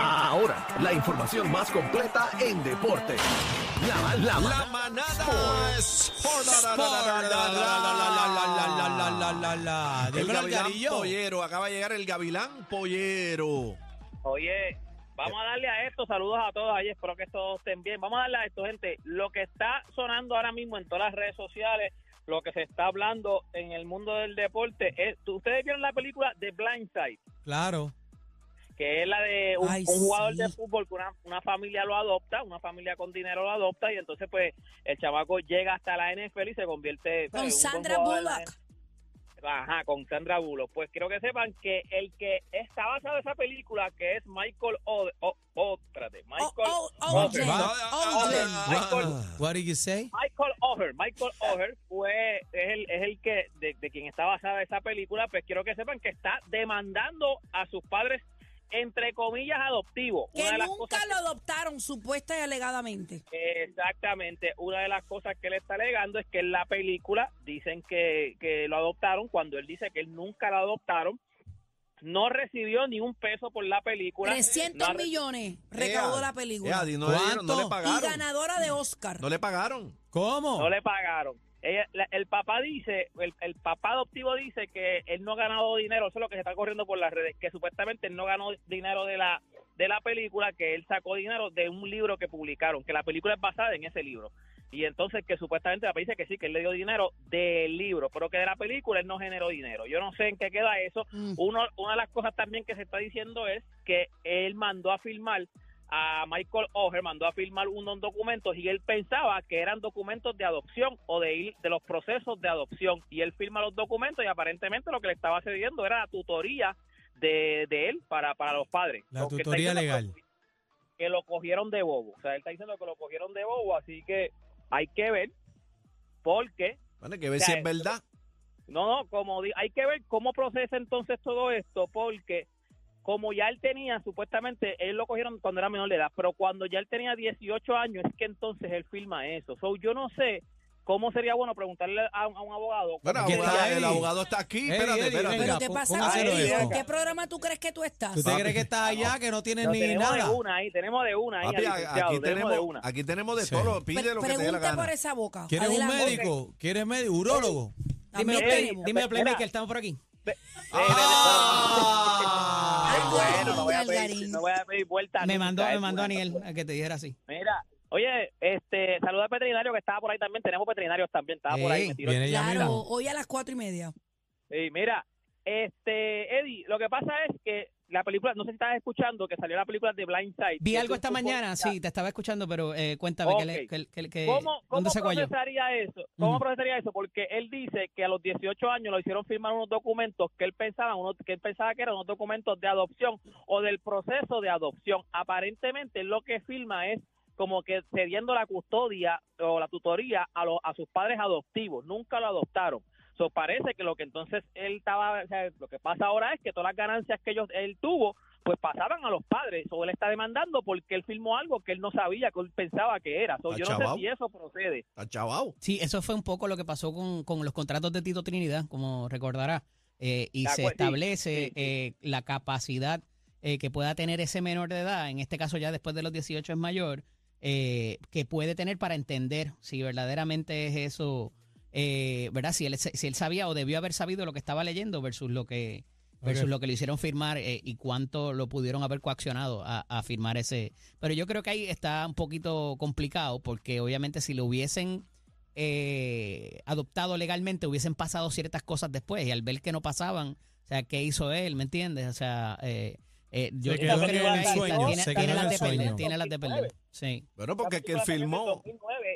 Ahora, la información más completa en deporte. La, la, La manada Sport. El Gavilán. Pollero. Acaba de llegar el Gavilán Pollero. Oye, vamos a darle a esto, saludos a todos ayer, espero que todos estén bien. Vamos a darle a esto, gente. Lo que está sonando ahora mismo en todas las redes sociales, lo que se está hablando en el mundo del deporte, es, ustedes vieron la película The Blind Side, Claro. Que es la de un, Ay, un jugador sí. de fútbol que una, una familia lo adopta, una familia con dinero lo adopta y entonces pues el chamaco llega hasta la NFL y se convierte Con un buen Sandra Bullock. Ajá, con Sandra Bullock. Pues quiero que sepan que el que está basado en esa película, que es Michael O... o, o- espérate, Michael... oh, What did you say? Michael Oher, Michael Oher fue, es el, es el que, de, de quien está basada esa película, pues quiero que sepan que está demandando a sus padres, entre comillas, adoptivos. Que Una de las nunca cosas lo adoptaron, supuesta y alegadamente. Exactamente. Una de las cosas que él está alegando es que en la película dicen que, que lo adoptaron cuando él dice que él nunca lo adoptaron. No recibió ni un peso por la película. 300 No ha re- millones recaudó Ea, la película. ea, di, no, le dieron- no le ¿Cuánto? y ganadora de Oscar. No le pagaron. ¿Cómo? No le pagaron. Ella- la- el papá dice, el, el papá adoptivo dice que él no ha ganado dinero, eso es lo que se está corriendo por las redes, que supuestamente él no ganó dinero de la de la película, que él sacó dinero de un libro que publicaron, que la película es basada en ese libro. Y entonces que supuestamente la dice que sí, que él le dio dinero del libro, pero que de la película él no generó dinero. Yo no sé en qué queda eso. Mm. Uno, una de las cosas también que se está diciendo es que él mandó a filmar a Michael Oher mandó a firmar unos documentos y él pensaba que eran documentos de adopción o de ir de los procesos de adopción y él firma los documentos y aparentemente lo que le estaba cediendo era la tutoría de, de él para, para los padres. La Porque tutoría legal. Que, que lo cogieron de bobo. O sea, él está diciendo que lo cogieron de bobo, así que hay que ver porque Bueno, hay que ver O sea, si es verdad. no, no, como di- hay que ver cómo procesa entonces todo esto, porque como ya él tenía, supuestamente, él lo cogieron cuando era menor de edad, pero cuando ya él tenía 18 años es que entonces él firma eso. So, yo no sé cómo sería bueno preguntarle a, un- a un abogado. Bueno, el abogado está aquí. Eddie, espérate, espérate. ¿Pero qué pon- pasa. ¿En qué programa tú crees que tú estás? ¿Tú te crees que estás allá, que no tienes ni tenemos nada? de una ahí, tenemos de una ahí, Papi, aquí, tenemos de tenemos, una. aquí tenemos de Sí. todo. Pide lo que te dé la pregunta gana. por esa boca. ¿Quieres un médico? ¿Quieres médico? ¿Urólogo? Dime, tenemos. dime, Playmaker, estamos por aquí. Ah. Ay, bueno, no voy a pedir, no voy a pedir vuelta. Me nunca, mandó, me mandó. Aniel a que te dijera así. Mira, oye, este, saluda al veterinario que estaba por ahí también. Tenemos veterinarios también, estaba por ahí. Claro, hoy a las cuatro y media. Sí, mira, este, Eddie, lo que pasa es que la película, no sé si estás escuchando, que salió la película de Blind Side. Vi algo es esta mañana, sí, te estaba escuchando, pero eh, cuéntame, Ok. que le- que- que- ¿Cómo, procesaría eso? ¿Cómo procesaría eso? Porque él dice que a los 18 años lo hicieron firmar unos documentos que él pensaba, unos, que él pensaba que eran unos documentos de adopción o del proceso de adopción. Aparentemente lo que firma es como que cediendo la custodia o la tutoría a, los a sus padres adoptivos. Nunca lo adoptaron. So, parece que lo que entonces él estaba, o sea, lo que pasa ahora es que todas las ganancias que ellos, él tuvo, pues pasaban a los padres. O él está demandando porque él firmó algo que él no sabía, que él pensaba que era. So, yo no sé si eso procede. Está chavao. Sí, eso fue un poco lo que pasó con, con los contratos de Tito Trinidad, como recordará. Eh, y se sí, establece sí, sí. eh, la capacidad eh, que pueda tener ese menor de edad, en este caso ya después de los 18 es mayor, eh, que puede tener para entender si verdaderamente es eso, eh, ¿verdad? Si él, si él sabía o debió haber sabido lo que estaba leyendo versus lo que versus lo que le hicieron firmar eh, y cuánto lo pudieron haber coaccionado a, a firmar ese. Pero yo creo que ahí está un poquito complicado porque obviamente si lo hubiesen eh, adoptado legalmente hubiesen pasado ciertas cosas después y al ver que no pasaban, o sea, ¿qué hizo él? ¿Me entiendes? O sea, eh, eh, yo, Se yo quedó creo que está, tiene, se quedó las sueño. tiene las de perder. Sí. Bueno, porque es que él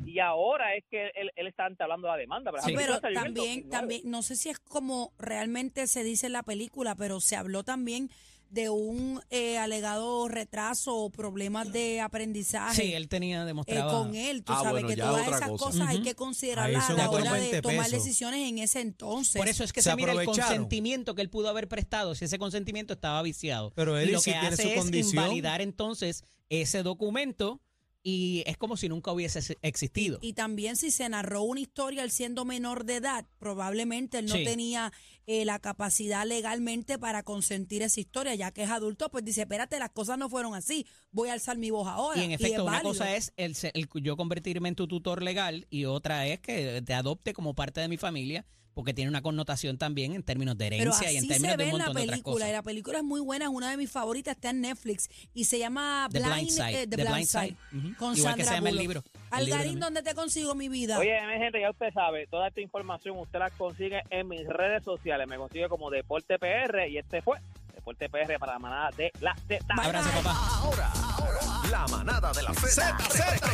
La película filmó. salió en el 2009 y ahora es que él, él está entablando la demanda. Pero, Sí. también, 2009. también, no sé si es como realmente se dice en la película, pero se habló también de un eh, alegado retraso o problemas de aprendizaje Sí, él tenía eh, demostrado. con él. Tú Ah, sabes bueno, que todas esas cosa. cosas hay que considerarlas a la hora de 20 tomar pesos. decisiones en ese entonces. Por eso es que Se se mira el consentimiento que él pudo haber prestado si ese consentimiento estaba viciado. Pero él y lo sí que tiene hace su es condición. invalidar entonces ese documento y es como si nunca hubiese existido. Y también si se narró una historia él siendo menor de edad, probablemente él no Sí. tenía eh, la capacidad legalmente para consentir esa historia, ya que es adulto, pues dice, espérate, las cosas no fueron así, voy a alzar mi voz ahora. y en efecto, una válido. cosa es el, el yo convertirme en tu tutor legal y otra es que te adopte como parte de mi familia porque tiene una connotación también en términos de Pero herencia así y en se términos ve de un en la montón de otras película, y la película es muy buena, es una de mis favoritas, está en Netflix, y se llama The Blind, Blind Side, eh, The The Blind Blind Side, ujú. con Igual que Sandra se llama el Bullock. libro, el libro Algarín, también. ¿dónde te consigo mi vida? Oye, mi gente, ya usted sabe, toda esta información usted la consigue en mis redes sociales. Me consigue como Deporte PR y este fue Deporte PR para la manada de la Z. Bye, Abrazo, bye. papá. Ahora, ahora, la manada de la Z. Z, Z,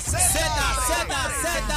Z.